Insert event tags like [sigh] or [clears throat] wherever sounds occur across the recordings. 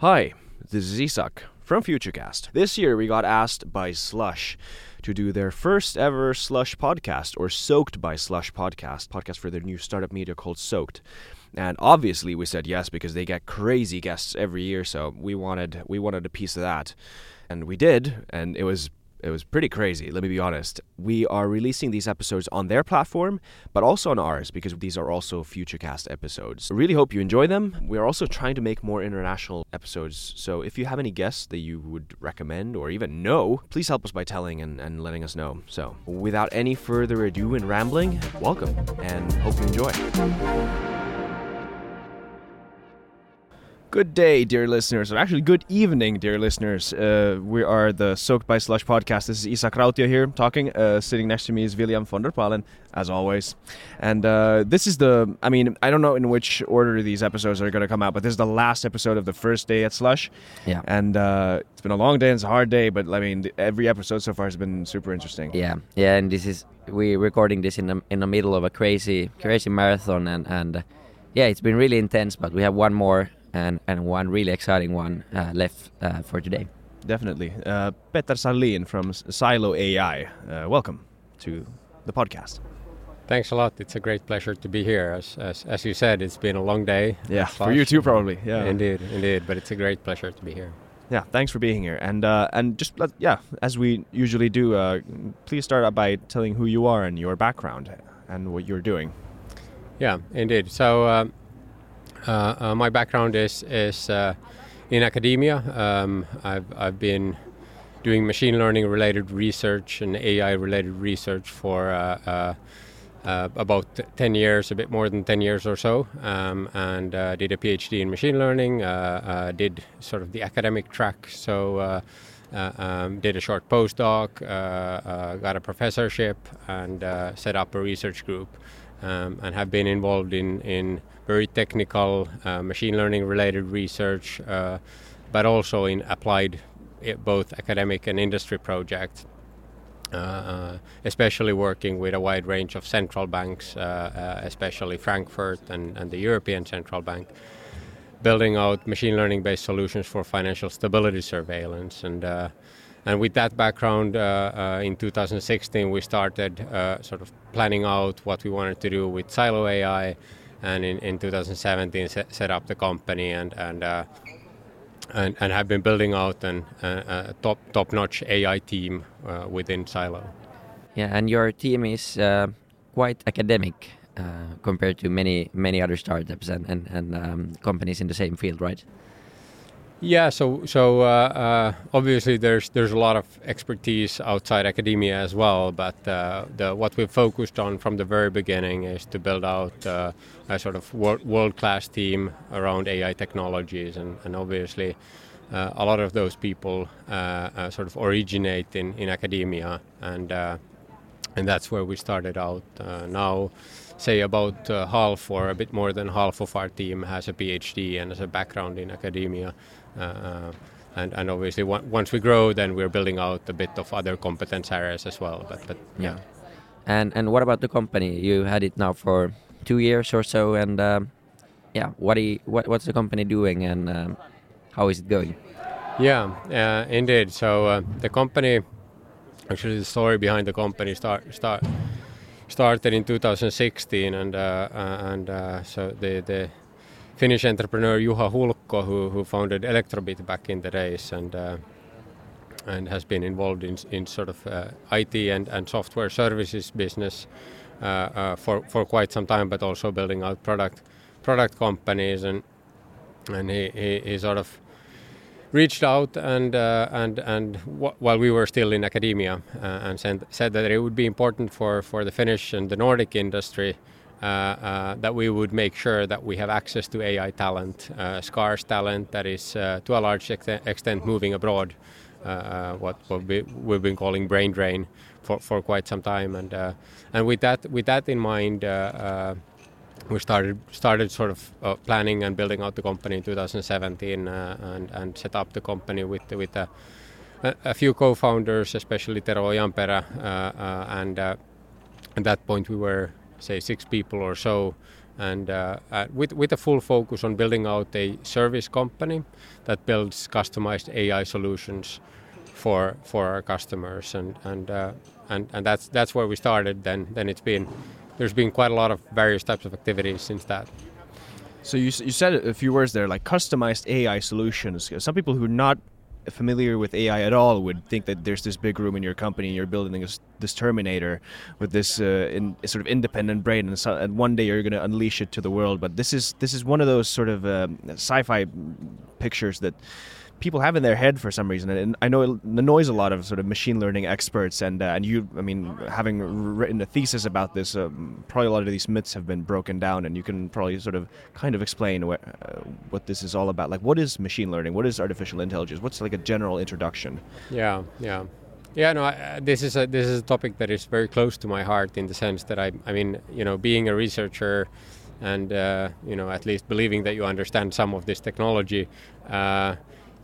Hi, this is Isak from Futurecast. This year we got asked by Slush to do their first ever Slush podcast or Soaked by Slush podcast, podcast for their new startup media called Soaked. And obviously we said yes because they get crazy guests every year, so we wanted we wanted a piece of that. And we did, and it was it was pretty crazy, let me be honest. We are releasing these episodes on their platform, but also on ours because these are also Futurecast episodes. I really hope you enjoy them. We are also trying to make more international episodes, so if you have any guests that you would recommend or even know, please help us by telling and, and letting us know. So, without any further ado and rambling, welcome and hope you enjoy. Good day, dear listeners, or actually good evening, dear listeners. Uh, we are the Soaked by Slush podcast. This is Isak Rautio here talking. Uh, sitting next to me is William von der Palen, as always. And uh, this is the, I mean, I don't know in which order these episodes are going to come out, but this is the last episode of the first day at Slush. Yeah. And uh, it's been a long day and it's a hard day, but I mean, every episode so far has been super interesting. Yeah, yeah, and this is, we're recording this in the in the middle of a crazy crazy marathon, and and uh, yeah, it's been really intense. But we have one more and, and one really exciting one uh, left uh, for today. Definitely. Uh, Peter Sarlin from Silo AI, uh, welcome to the podcast. Thanks a lot. It's a great pleasure to be here. As, as, as you said, it's been a long day. Yeah, for you too, probably. Yeah, indeed, indeed. But it's a great pleasure to be here. Yeah, thanks for being here. And uh, and just yeah, as we usually do, uh, please start out by telling who you are and your background and what you're doing. Yeah, indeed. So um, my background is is uh, in academia. Um, I've I've been doing machine learning related research and AI related research for uh, uh, about 10 years, a bit more than 10 years or so, um, and uh, did a PhD in machine learning, did sort of the academic track, so um, did a short postdoc, got a professorship, and set up a research group, um, and have been involved in, in very technical uh, machine learning related research, uh, but also in applied eh, both academic and industry projects. Uh, uh, especially working with a wide range of central banks, uh, uh, especially Frankfurt and, and, the European Central Bank, building out machine learning based solutions for financial stability surveillance. And, and with that background, in 2016, we started sort of planning out what we wanted to do with Silo AI and in, in 2017 set, set up the company and and, uh, and and have been building out an, a, a top top notch AI team uh, within Silo. Yeah, and your team is uh, quite academic uh, compared to many many other startups and and, and um, companies in the same field, right? Yeah, so so uh, uh, obviously there's there's a lot of expertise outside academia as well, but uh, the, what we've focused on from the very beginning is to build out uh, a sort of world class team around AI technologies, and, and obviously uh, a lot of those people uh, sort of originate in, in academia, and and that's where we started out. now, say about half or a bit more than half of our team has a PhD and has a background in academia. Uh, uh, and, and obviously once we grow then we're building out a bit of other competence areas as well but, but yeah. yeah. and and what about the company you had it now for two years or so and um, yeah what, you, what what's the company doing and um, how is it going yeah uh, indeed so uh, the company actually the story behind the company start start started in 2016 and uh, uh and uh, so the the Finnish entrepreneur Juha Hulkko, who, who founded Elektrobit back in the days and uh, and has been involved in, in sort of uh, IT and, and software services business uh, uh, for, for quite some time, but also building out product product companies. And and he, he, he sort of reached out and uh, and and while we were still in academia uh, and said, said that it would be important for, for the Finnish and the Nordic industry Uh, uh, that we would make sure that we have access to AI talent, uh, scarce talent that is uh, to a large extent moving abroad. what, what we, have been calling brain drain for, for quite some time, and and with that with that in mind, we started started sort of uh, planning and building out the company in 2017 uh, and and set up the company with with a, a few co-founders, especially Tero Ojanperä, uh, and at that point we were say six people or so, and uh, uh, with with a full focus on building out a service company that builds customized AI solutions for for our customers, and and uh, and and that's that's where we started. Then then it's been there's been quite a lot of various types of activities since that. So you, you said a few words there, like customized AI solutions. Some people who are not familiar with AI at all would think that there's this big room in your company and you're building this, this Terminator with this uh, in, sort of independent brain, and, so, and one day you're going to unleash it to the world. But this is this is one of those sort of um, sci-fi pictures that people have in their head for some reason. And I know it annoys a lot of sort of machine learning experts. And uh, and you, I mean, having written a thesis about this, um, probably a lot of these myths have been broken down. And you can probably sort of kind of explain what uh, what this is all about. Like, what is machine learning? What is artificial intelligence? What's like a general introduction? Yeah, yeah. Yeah, no. I, this is a this is a topic that is very close to my heart in the sense that I, I mean, you know, being a researcher, and uh, you know, at least believing that you understand some of this technology, uh,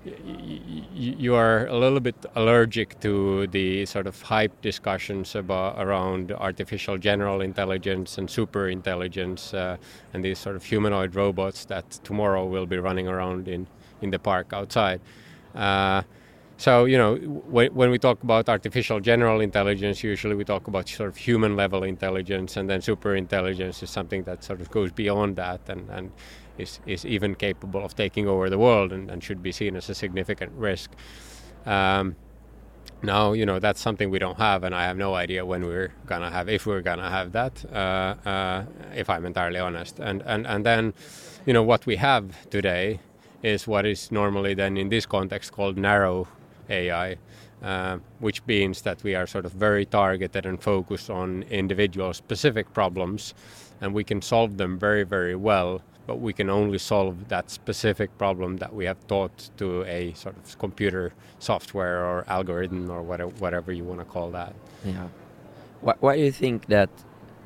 you are a little bit allergic to the sort of hype discussions about around artificial general intelligence and super intelligence uh, and these sort of humanoid robots that tomorrow will be running around in, in the park outside. Uh, so you know when, when we talk about artificial general intelligence usually we talk about sort of human level intelligence and then super intelligence is something that sort of goes beyond that and, and is, is even capable of taking over the world and, and should be seen as a significant risk. Um, now, you know, that's something we don't have, and I have no idea when we're gonna have, if we're gonna have that, uh, uh, if I'm entirely honest. And, and, and then, you know, what we have today is what is normally then in this context called narrow AI, uh, which means that we are sort of very targeted and focused on individual specific problems, and we can solve them very, very well but we can only solve that specific problem that we have taught to a sort of computer software or algorithm or whatever, whatever you want to call that. Yeah. Why, why do you think that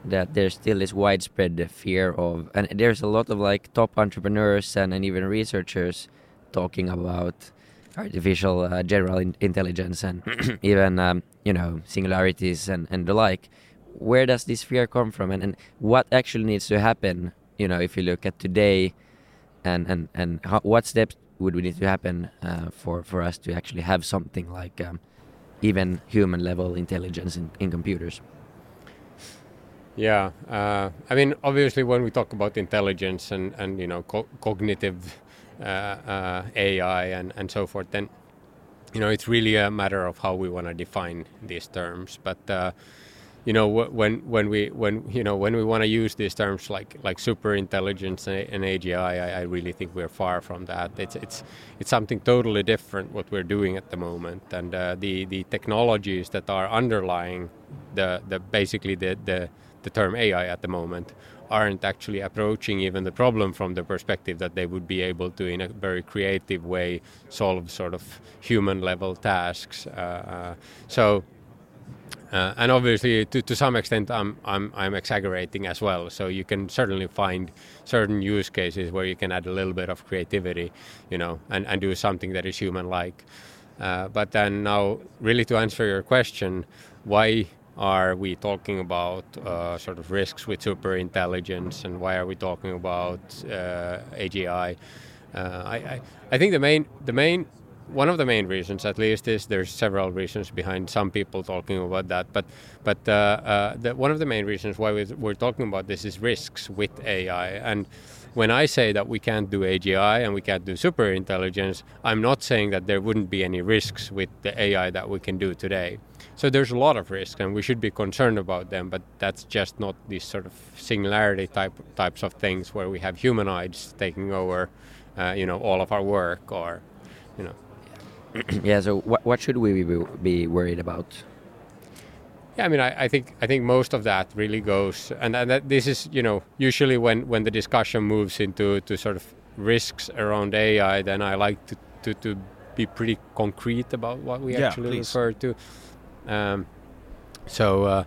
that there's still this widespread fear of, and there's a lot of like top entrepreneurs and, and even researchers talking about artificial uh, general in intelligence and [clears throat] even um, you know singularities and, and the like. Where does this fear come from, and, and what actually needs to happen you know, if you look at today, and and and how, what steps would we need to happen uh, for for us to actually have something like um, even human level intelligence in, in computers? Yeah, uh, I mean, obviously, when we talk about intelligence and and you know co cognitive uh, uh AI and and so forth, then you know it's really a matter of how we want to define these terms, but uh, you know when when we when you know when we want to use these terms like like super intelligence and AGI, I, I, really think we're far from that. It's it's it's something totally different what we're doing at the moment, and uh, the the technologies that are underlying the the basically the the the term AI at the moment aren't actually approaching even the problem from the perspective that they would be able to, in a very creative way, solve sort of human level tasks. Uh, uh, so uh, and obviously, to, to some extent, I'm, I'm, I'm exaggerating as well. So you can certainly find certain use cases where you can add a little bit of creativity, you know, and, and do something that is human-like. Uh, but then now, really to answer your question, why are we talking about uh, sort of risks with super intelligence and why are we talking about uh, AGI? Uh, I, I, I think the main the main one of the main reasons, at least, is there's several reasons behind some people talking about that. But but uh, uh, the, one of the main reasons why we're talking about this is risks with AI. And when I say that we can't do AGI and we can't do super intelligence, I'm not saying that there wouldn't be any risks with the AI that we can do today. So there's a lot of risks, and we should be concerned about them. But that's just not these sort of singularity type types of things where we have humanoids taking over, uh, you know, all of our work or, you know. [clears throat] yeah. So what what should we be, be worried about? Yeah, I mean, I, I, think I think most of that really goes, and, and that this is you know usually when when the discussion moves into to sort of risks around AI, then I like to to, to be pretty concrete about what we yeah, actually please. refer to. Um, so uh,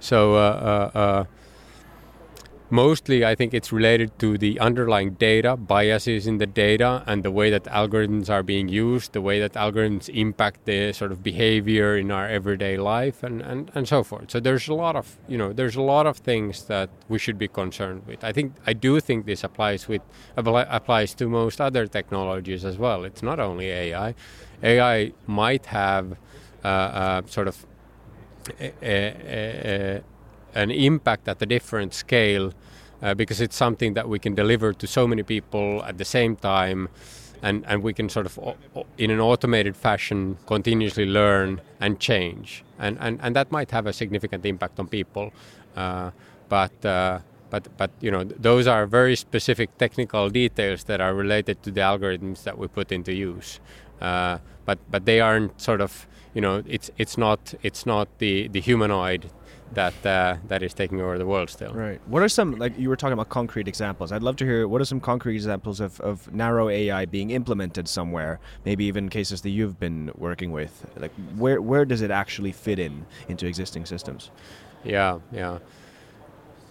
so uh, uh, uh mostly I think it's related to the underlying data, biases in the data, and the way that algorithms are being used, the way that algorithms impact the sort of behavior in our everyday life, and, and, and so forth. So there's a lot of you know there's a lot of things that we should be concerned with. I think I do think this applies with applies to most other technologies as well. It's not only AI. AI might have uh, uh, sort of a, a, a, an impact at a different scale uh, because it's something that we can deliver to so many people at the same time and, and we can sort of in an automated fashion continuously learn and change. And, and, and that might have a significant impact on people uh, but uh, but but you know those are very specific technical details that are related to the algorithms that we put into use. Uh, but but they aren't sort of you know it's it's not it's not the the humanoid that uh, that is taking over the world still. Right. What are some like you were talking about concrete examples? I'd love to hear what are some concrete examples of, of narrow AI being implemented somewhere, maybe even cases that you've been working with. Like where where does it actually fit in into existing systems? Yeah, yeah.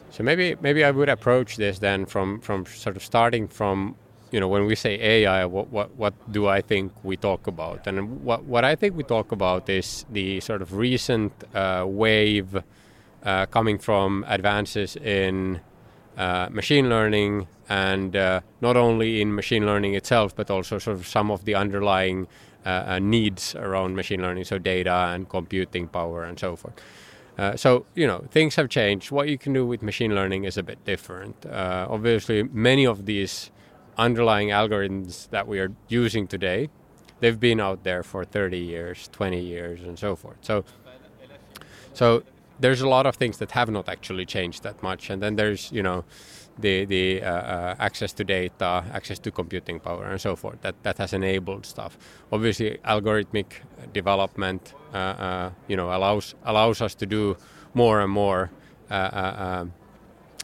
So maybe maybe I would approach this then from from sort of starting from you know when we say AI, what what what do I think we talk about? And what what I think we talk about is the sort of recent uh, wave uh, coming from advances in uh, machine learning and uh, not only in machine learning itself, but also sort of some of the underlying uh, uh, needs around machine learning, so data and computing power and so forth. Uh, so you know things have changed. What you can do with machine learning is a bit different. obviously, many of these underlying algorithms that we are using today, they've been out there for 30 years, 20 years, and so forth. So, so there's a lot of things that have not actually changed that much, and then there's you know the the uh, uh, access to data, access to computing power, and so forth. That that has enabled stuff. Obviously, algorithmic development uh, uh you know allows allows us to do more and more. Uh, uh, um,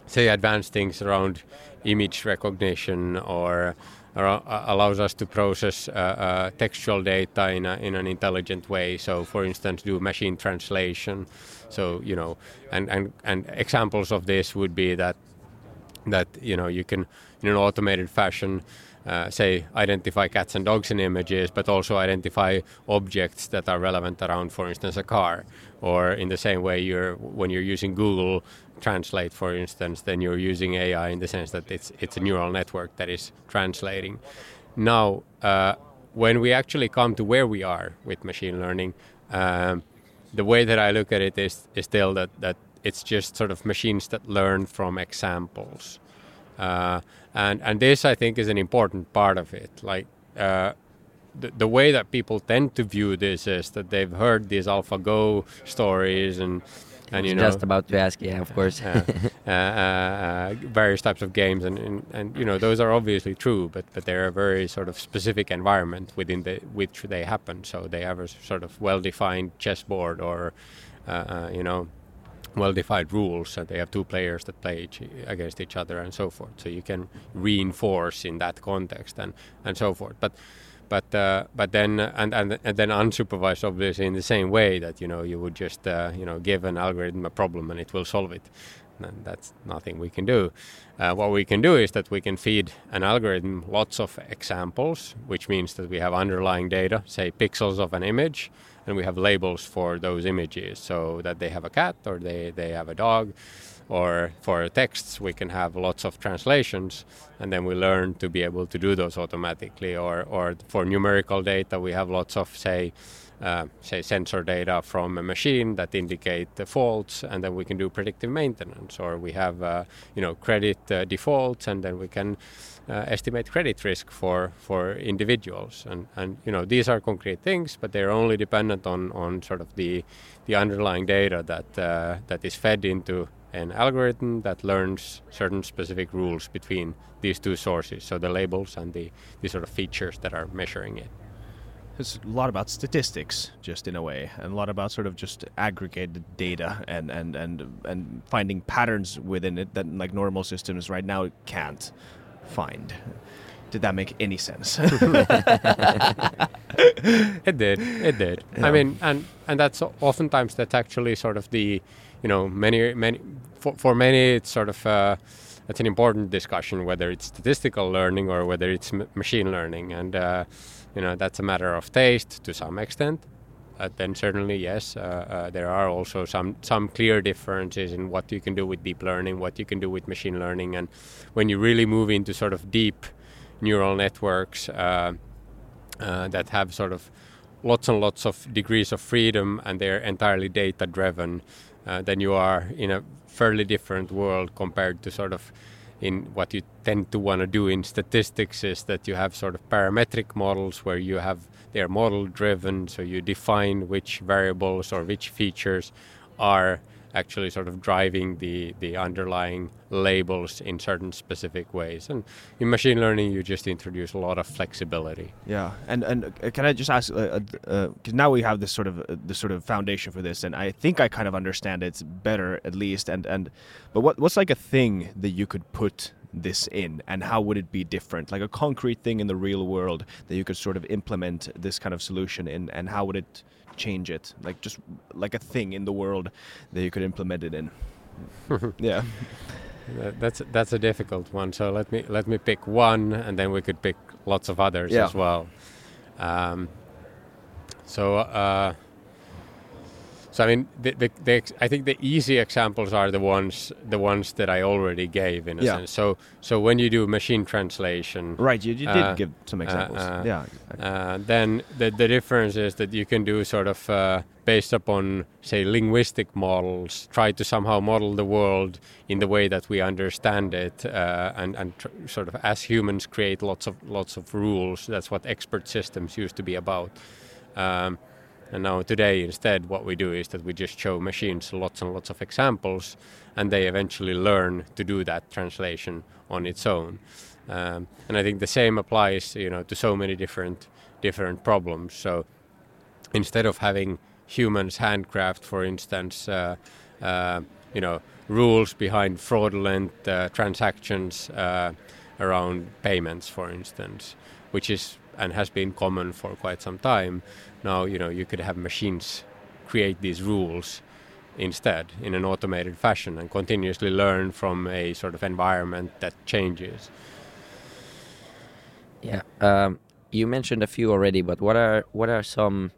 say advanced things around image recognition or allows us to process uh, uh, textual data in, a, in an intelligent way. So, for instance, do machine translation. So, you know, and, and, and examples of this would be that that you know you can in an automated fashion uh, say identify cats and dogs in images but also identify objects that are relevant around for instance a car or in the same way you're when you're using google translate for instance then you're using ai in the sense that it's it's a neural network that is translating now uh, when we actually come to where we are with machine learning um, the way that i look at it is, is still that that it's just sort of machines that learn from examples. Uh, and, and this, I think, is an important part of it. Like, uh, the, the way that people tend to view this is that they've heard these AlphaGo stories and and you know just about to ask yeah of course. [laughs] Uh, uh, uh, various types of games and, and, and you know those are obviously true but but they're a very sort of specific environment within the which they happen. So they have a sort of well defined chessboard or uh, uh, you know well-defined rules. And they have two players that play each, against each other and so forth. So you can reinforce in that context and and so forth. But but uh, but then and, and and then unsupervised obviously in the same way that you know you would just uh, you know give an algorithm a problem and it will solve it. And that's nothing we can do. Uh, what we can do is that we can feed an algorithm lots of examples which means that we have underlying data say pixels of an image and we have labels for those images. So that they have a cat or they, they have a dog or for texts we can have lots of translations and then we learn to be able to do those automatically. Or, or for numerical data we have lots of say uh, say sensor data from a machine that indicate the faults and then we can do predictive maintenance. Or we have uh, you know credit uh, defaults and then we can uh, estimate credit risk for for individuals. And and you know these are concrete things but they're only dependent on on sort of the the underlying data that uh, that is fed into an algorithm that learns certain specific rules between these two sources so the labels and the the sort of features that are measuring it it's a lot about statistics just in a way and a lot about sort of just aggregated data and and and and finding patterns within it that like normal systems right now can't find. Did that make any sense? [laughs] [laughs] it did. It did. Yeah. I mean, and and that's oftentimes that's actually sort of the, you know, many many for, for many, it's sort of uh, it's an important discussion whether it's statistical learning or whether it's machine learning, and uh, you know that's a matter of taste to some extent. Uh, then certainly yes, uh, uh, there are also some some clear differences in what you can do with deep learning, what you can do with machine learning, and when you really move into sort of deep neural networks uh, that have sort of lots and lots of degrees of freedom and they're entirely data driven, uh, then you are in a fairly different world compared to sort of in what you tend to want to do in statistics is that you have sort of parametric models where you have they're model driven so you define which variables or which features are actually sort of driving the, the underlying labels in certain specific ways. And in machine learning, you just introduce a lot of flexibility. Yeah, and and uh, can I just ask? Because uh, uh, now we have this sort of uh, this sort of foundation for this, and I think I kind of understand it better at least. And and but what what's like a thing that you could put this in and how would it be different like a concrete thing in the real world that you could sort of implement this kind of solution in and how would it change it like just like a thing in the world that you could implement it in. [laughs] Yeah. That's that's a difficult one. So let me let me pick one and then we could pick lots of others yeah. as well. Um, so uh, so I mean, the, the, the, I think the easy examples are the ones the ones that I already gave in a yeah. sense. So so when you do machine translation, right? You, you did uh, give some uh, examples. Uh, yeah. Uh, then the the difference is that you can do sort of uh, based upon say linguistic models, try to somehow model the world in the way that we understand it, uh, and and tr- sort of as humans create lots of lots of rules. That's what expert systems used to be about. Um, and now today, instead, what we do is that we just show machines lots and lots of examples, and they eventually learn to do that translation on its own. Um, and I think the same applies, you know, to so many different different problems. So instead of having humans handcraft, for instance, uh, uh, you know, rules behind fraudulent uh, transactions uh, around payments, for instance, which is and has been common for quite some time. Now, you know, you could have machines create these rules instead in an automated fashion and continuously learn from a sort of environment that changes. Yeah, um, you mentioned a few already, but what are what are some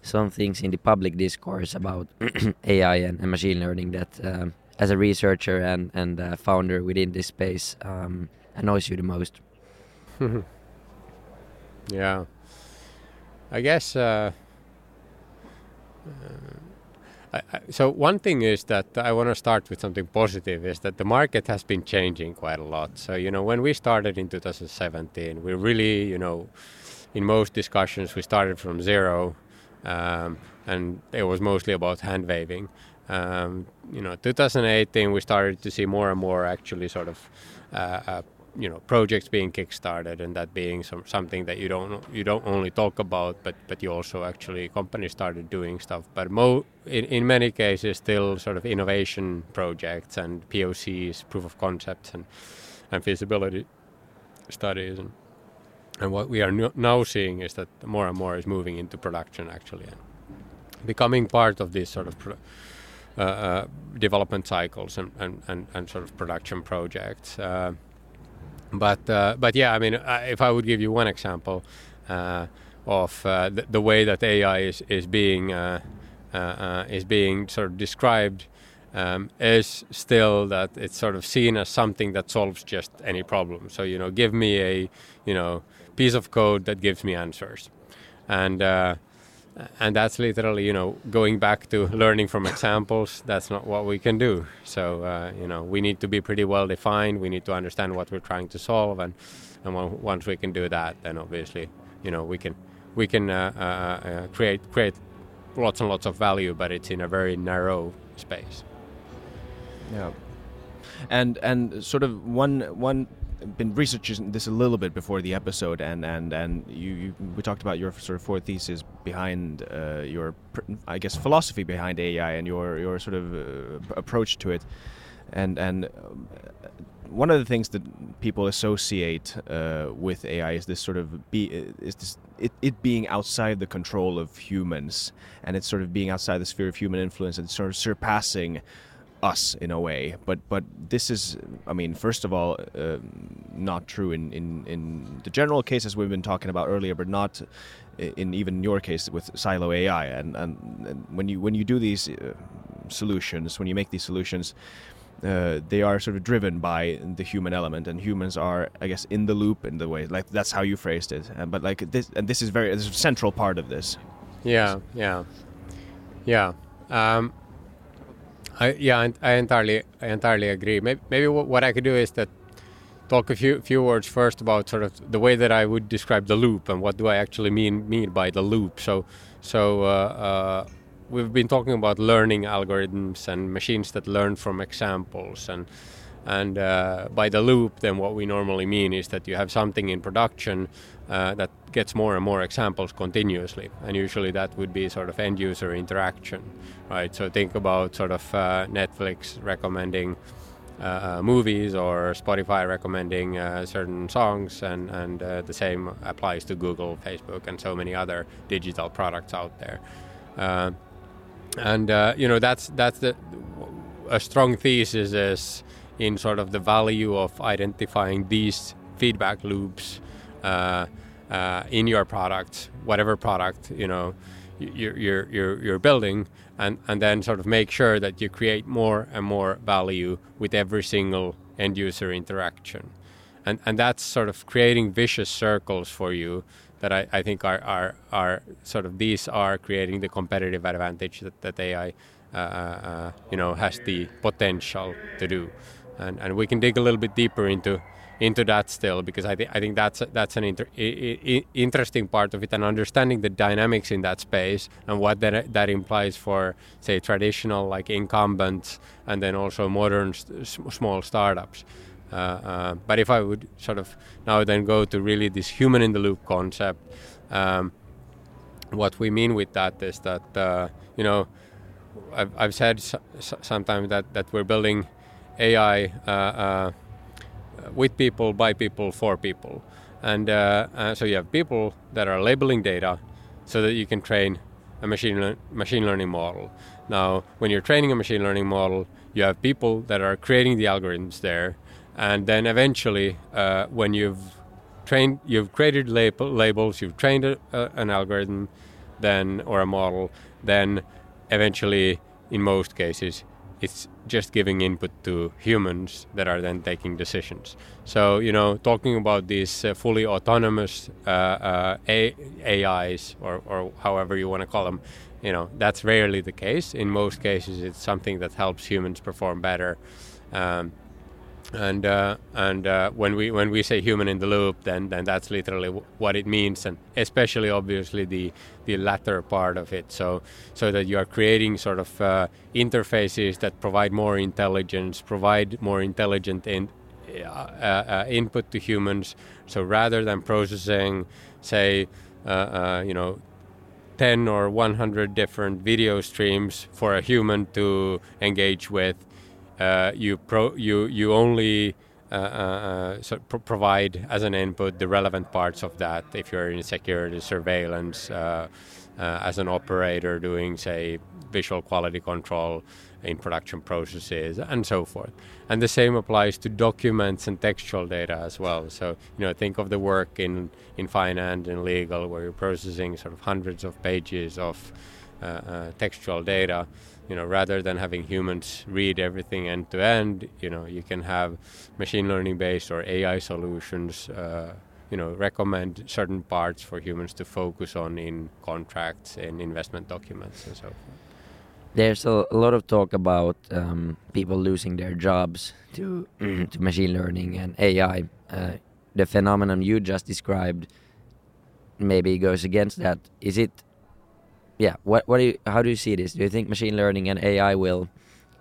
some things in the public discourse about [clears throat] AI and, and, machine learning that, um, as a researcher and and uh, founder within this space, um, annoys you the most? [laughs] Yeah. I guess. Uh, uh, I, I, so one thing is that I want to start with something positive is that the market has been changing quite a lot. So you know when we started in 2017, we really you know in most discussions we started from zero, um, and it was mostly about hand waving. Um, you know 2018 we started to see more and more actually sort of uh, uh you know projects being kickstarted and that being some, something that you don't you don't only talk about but but you also actually companies started doing stuff but mo in, in many cases still sort of innovation projects and POCs proof of concepts and and feasibility studies and and what we are now seeing is that more and more is moving into production actually and becoming part of these sort of uh, uh, development cycles and, and, and, and, sort of production projects. Uh, but uh, but yeah, I mean, uh, if I would give you one example uh, of uh, the, the, way that AI is is being uh, uh, is being sort of described. Um, is still that it's sort of seen as something that solves just any problem. So you know, give me a you know piece of code that gives me answers, and and that's literally you know going back to learning from examples that's not what we can do. So uh, you know we need to be pretty well defined. We need to understand what we're trying to solve. And and once we can do that then obviously you know we can we can uh, uh, uh, create create lots and lots of value but it's in a very narrow space. Yeah. And and sort of one one been researching this a little bit before the episode, and and and you, you we talked about your sort of four theses behind uh, your, I guess, philosophy behind AI and your your sort of uh, approach to it, and and. Um, one of the things that people associate uh, with AI is this sort of be is this it, it being outside the control of humans and it's sort of being outside the sphere of human influence and sort of surpassing us in a way. But but this is, I mean, first of all, uh, not true in, in in the general cases we've been talking about earlier, but not in even your case with Silo AI. And and, and when you when you do these uh, solutions, when you make these solutions. Uh, they are sort of driven by the human element, and humans are, I guess, in the loop in the way. Like that's how you phrased it. But like this, and this is very, this is a central part of this. Yeah, yeah, yeah. Um, I, yeah, I entirely, I entirely agree. Maybe, maybe what I could do is that talk a few few words first about sort of the way that I would describe the loop and what do I actually mean mean by the loop. So, so uh, uh, we've been talking about learning algorithms and machines that learn from examples and and uh, by the loop, then what we normally mean is that you have something in production uh, that gets more and more examples continuously, and usually that would be sort of end user interaction, right? So think about sort of uh, Netflix recommending. Uh, movies or Spotify recommending uh, certain songs, and and uh, the same applies to Google, Facebook, and so many other digital products out there. and you know that's that's the a strong thesis is in sort of the value of identifying these feedback loops uh, uh, in your product, whatever product you know you're, you're, you're, you're building, and, and then sort of make sure that you create more and more value with every single end user interaction. And, and that's sort of creating vicious circles for you that I, I think are, are, are sort of these are creating the competitive advantage that, that AI uh, uh, uh, you know has the potential to do and, and we can dig a little bit deeper into into that still because I think I think that's that's an inter- I- I- interesting part of it and understanding the dynamics in that space and what that that implies for say traditional like incumbents and then also modern small startups. Uh, uh, but if I would sort of now then go to really this human in the loop concept, um, what we mean with that is that uh, you know I've, I've said sometimes that that we're building AI uh, uh, with people, by people, for people. And uh, so you have people that are labeling data so that you can train a machine, le- machine learning model. Now, when you're training a machine learning model, you have people that are creating the algorithms there. And then eventually, uh, when you've trained, you've created label, labels, you've trained a, a, an algorithm, then or a model, then eventually, in most cases, it's just giving input to humans that are then taking decisions. So, you know, talking about these uh, fully autonomous uh, uh, AIs, or, or however you want to call them, you know, that's rarely the case. In most cases, it's something that helps humans perform better. Um, and uh, and uh, when we when we say human in the loop, then then that's literally w- what it means, and especially obviously the the latter part of it. So so that you are creating sort of uh, interfaces that provide more intelligence, provide more intelligent in, uh, uh, input to humans. So rather than processing, say, uh, you know, 10 or 100 different video streams for a human to engage with uh, you pro you you only uh, uh, uh so pro provide as an input the relevant parts of that. If you're in security surveillance uh, as an operator doing say visual quality control in production processes and so forth. And the same applies to documents and textual data as well. So you know think of the work in in finance and legal where you're processing sort of hundreds of pages of textual data you know rather than having humans read everything end to end you know you can have machine learning based or ai solutions uh, you know recommend certain parts for humans to focus on in contracts and investment documents and so forth. There's a, lot of talk about um, people losing their jobs to [clears throat] to machine learning and ai uh, the phenomenon you just described maybe goes against that. Is it yeah, what what do you, how do you see this? Do you think machine learning and AI will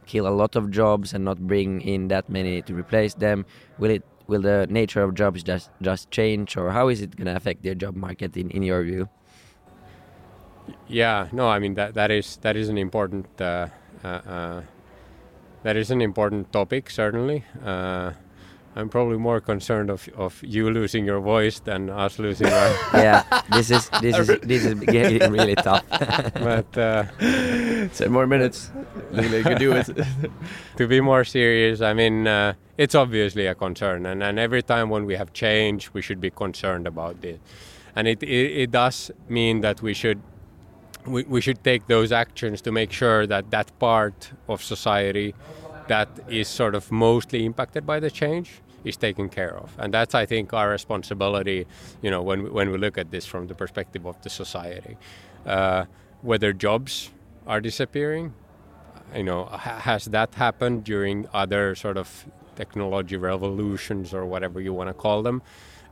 kill a lot of jobs and not bring in that many to replace them? Will it will the nature of jobs just just change, or how is it going to affect the job market in, in your view? Yeah, no, I mean that that is that is an important uh, uh, uh, that is an important topic certainly. I'm probably more concerned of, of you losing your voice than us losing our. [laughs] yeah, this is this is this is getting really tough. [laughs] but uh, ten more minutes, [laughs] you can do it. to be more serious, I mean, uh, it's obviously a concern, and, and every time when we have change, we should be concerned about this, and it, it, it does mean that we should we, we should take those actions to make sure that that part of society that is sort of mostly impacted by the change is taken care of. And that's, I think, our responsibility, you know, when, when we look at this from the perspective of the society. Uh, whether jobs are disappearing, you know, ha- has that happened during other sort of technology revolutions or whatever you want to call them?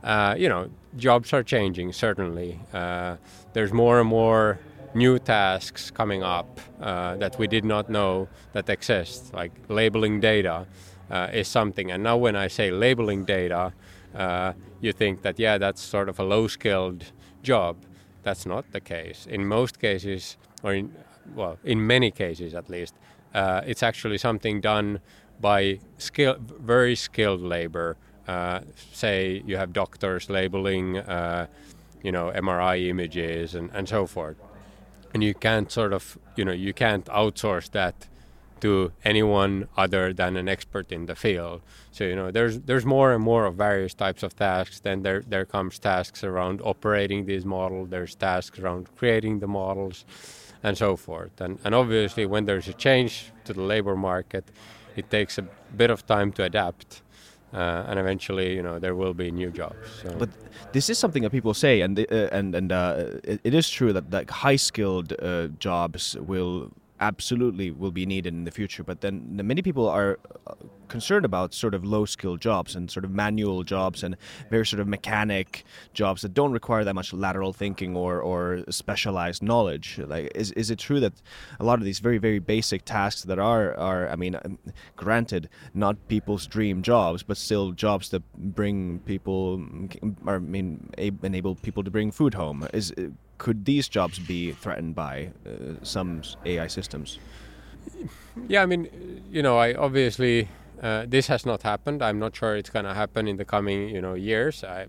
Uh, you know, jobs are changing, certainly. Uh, there's more and more new tasks coming up uh, that we did not know that exist, like labeling data uh, is something. And now, when I say labeling data, uh, you think that, yeah, that's sort of a low skilled job. That's not the case. In most cases, or in, well, in many cases at least, uh, it's actually something done by skill, very skilled labor. Uh, say you have doctors labeling, uh, you know, MRI images and, and so forth and you can't sort of you know you can't outsource that to anyone other than an expert in the field. So you know there's there's more and more of various types of tasks. Then there there comes tasks around operating these models. There's tasks around creating the models, and so forth. And and obviously when there's a change to the labor market, it takes a bit of time to adapt uh, and eventually, you know, there will be new jobs. So. But this is something that people say, and the, uh, and and uh, it, it is true that like high skilled uh, jobs will absolutely will be needed in the future. But then many people are uh, concerned about sort of low skill jobs and sort of manual jobs and very sort of mechanic jobs that don't require that much lateral thinking or, or specialized knowledge. Like, is, is it true that a lot of these very, very basic tasks that are, are, I mean, um, granted, not people's dream jobs, but still jobs that bring people, or I mean, enable people to bring food home? Is could these jobs be threatened by uh, some AI systems? Yeah, I mean, you know, I obviously uh, this has not happened. I'm not sure it's going to happen in the coming, you know, years. I,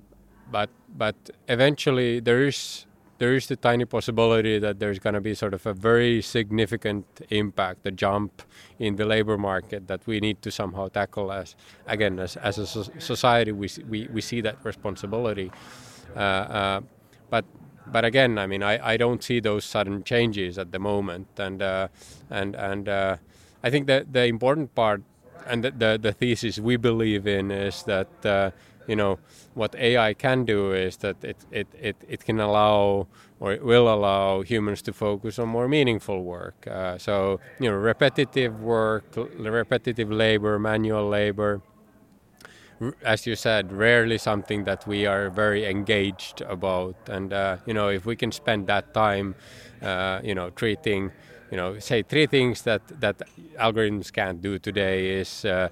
but but eventually there is there is the tiny possibility that there's going to be sort of a very significant impact, a jump in the labor market that we need to somehow tackle as again as, as a society we, we, we see that responsibility. Uh, uh, but but again, I mean, I, I don't see those sudden changes at the moment, and uh, and and uh, I think that the important part and the, the, the thesis we believe in is that uh, you know what AI can do is that it, it, it, it can allow or it will allow humans to focus on more meaningful work. Uh, so you know repetitive work, repetitive labor, manual labor as you said, rarely something that we are very engaged about. And uh, you know, if we can spend that time, uh, you know, treating, you know, say three things that that algorithms can't do today is uh,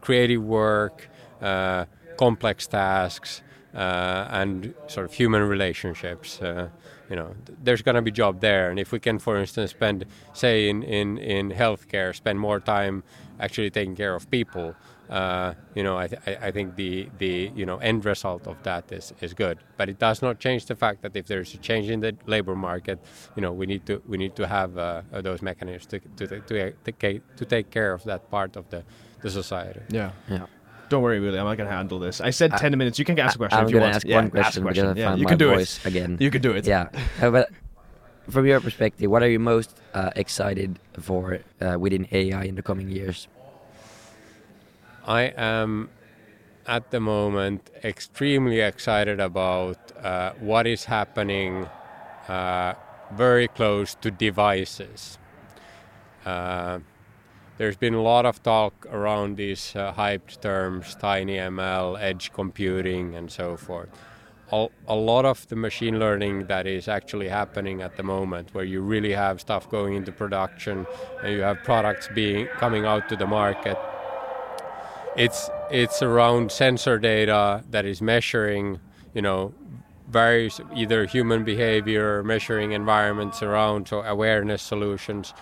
creative work, uh, complex tasks, uh, and sort of human relationships. Uh, you know, there's going to be job there, and if we can, for instance, spend, say, in in in healthcare, spend more time actually taking care of people uh, you know, I, th- I think the, the you know end result of that is, is good. But it does not change the fact that if there's a change in the labor market, you know, we need to we need to have uh, those mechanisms to to, to, to, to take care of that part of the, the society. Yeah. Yeah. Don't worry, Willie. I'm not going to handle this. I said I, 10 minutes. You can ask a question I'm if you want. Ask yeah, one question, ask question. Yeah, you can do it again. You can do it. Yeah. uh, but from your perspective, what are you most uh, excited for uh, within AI in the coming years? I am at the moment extremely excited about uh, what is happening uh, very close to devices. Uh, there's been a lot of talk around these uh, hyped terms, tiny ML, edge computing, and so forth. A, a lot of the machine learning that is actually happening at the moment, where you really have stuff going into production and you have products being coming out to the market it's it's around sensor data that is measuring, you know, various either human behavior, measuring environments around, so awareness solutions,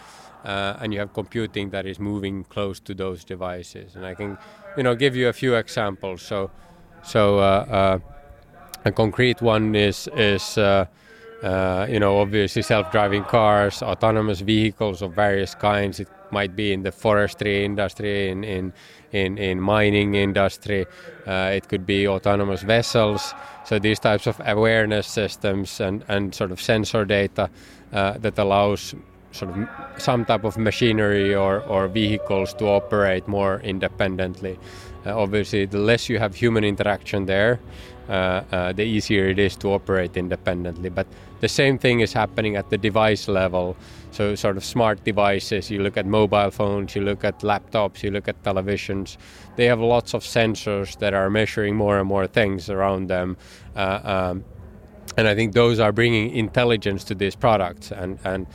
uh, and you have computing that is moving close to those devices. And I can, you know, give you a few examples. So, so uh, uh, a concrete one is is uh, uh, you know obviously self-driving cars, autonomous vehicles of various kinds. It might be in the forestry industry, in in in, in mining industry. Uh, it could be autonomous vessels. So these types of awareness systems and and sort of sensor data that allows sort of some type of machinery or, or vehicles to operate more independently. Uh, obviously, the less you have human interaction there, uh, uh, the easier it is to operate independently. But the same thing is happening at the device level. So, sort of smart devices, you look at mobile phones, you look at laptops, you look at televisions, they have lots of sensors that are measuring more and more things around them. Uh, um, and I think those are bringing intelligence to these products. And, and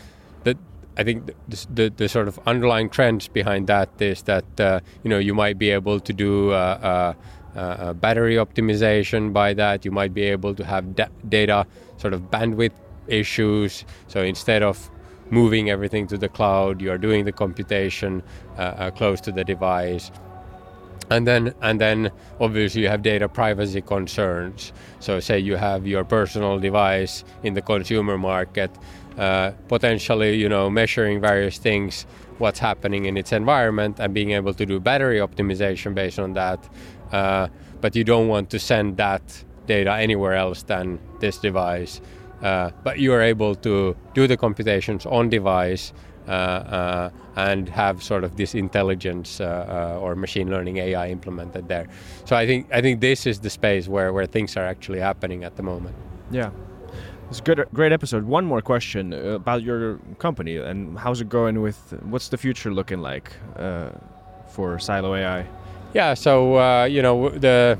the, I think the, the, the, sort of underlying trends behind that is that uh, you know you might be able to do uh, uh, uh battery optimization by that. You might be able to have da- data sort of bandwidth issues. So instead of moving everything to the cloud, you are doing the computation uh, uh, close to the device. And then and then obviously you have data privacy concerns. So say you have your personal device in the consumer market uh, potentially you know measuring various things what's happening in its environment and being able to do battery optimization based on that. Uh, but you don't want to send that data anywhere else than this device uh, but you are able to do the computations on device uh, uh, and have sort of this intelligence uh, or machine learning AI implemented there. So I think I think this is the space where, where things are actually happening at the moment. Yeah. It's a good, great episode. One more question about your company and how's it going with what's the future looking like uh, for Silo AI? Yeah, so uh, you know the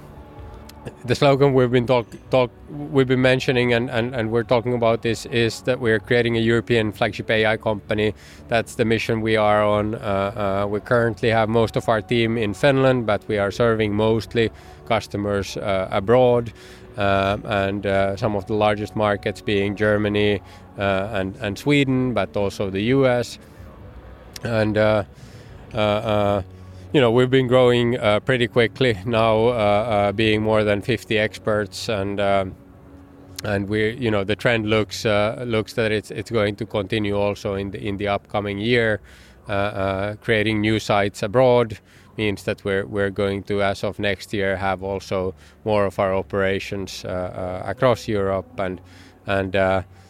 the slogan we've been talk, talk we've been mentioning and, and, and we're talking about this is that we're creating a European flagship AI company. That's the mission we are on. Uh, uh, we currently have most of our team in Finland, but we are serving mostly customers uh, abroad. Uh, and uh, some of the largest markets being Germany uh, and, and Sweden, but also the US. And you know we've been growing uh, pretty quickly now, uh, uh, being more than 50 experts, and um, and we you know the trend looks uh, looks that it's it's going to continue also in the in the upcoming year. Uh, uh, creating new sites abroad means that we're we're going to as of next year have also more of our operations across Europe and and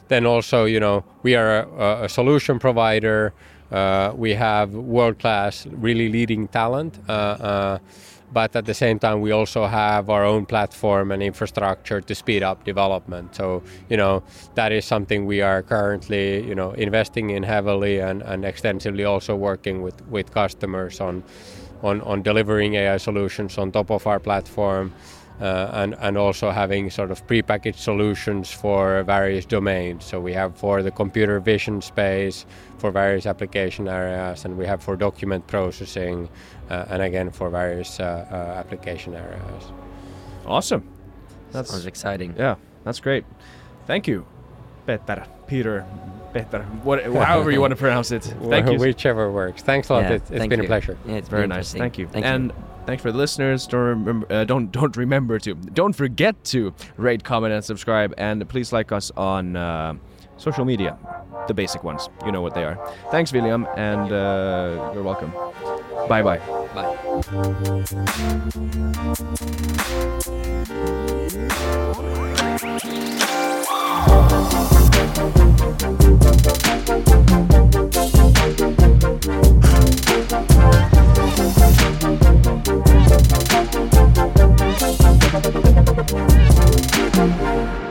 then also you know we are a, a solution provider. Uh, we have world class, really leading talent. Uh, uh, but at the same time, we also have our own platform and infrastructure to speed up development. So, you know, that is something we are currently, you know, investing in heavily and, and extensively also working with, with customers on, on, on delivering AI solutions on top of our platform and, and also having sort of prepackaged solutions for various domains. So we have for the computer vision space, for various application areas, and we have for document processing, uh, and again for various uh, uh application areas. Awesome. That sounds exciting. Yeah, that's great. Thank you, Peter. Peter. Peter. What, however you want to pronounce it. [laughs] Thank you. Whichever works. Thanks a lot. Yeah, it, has been you. a pleasure. Yeah, it's very nice. Thank you. Thank and you. Thanks for the listeners. Don't remember, uh, don't don't remember to don't forget to rate, comment, and subscribe. And please like us on uh, social media, the basic ones. You know what they are. Thanks, William, and uh, you're welcome. Bye bye. Bye. Thank you.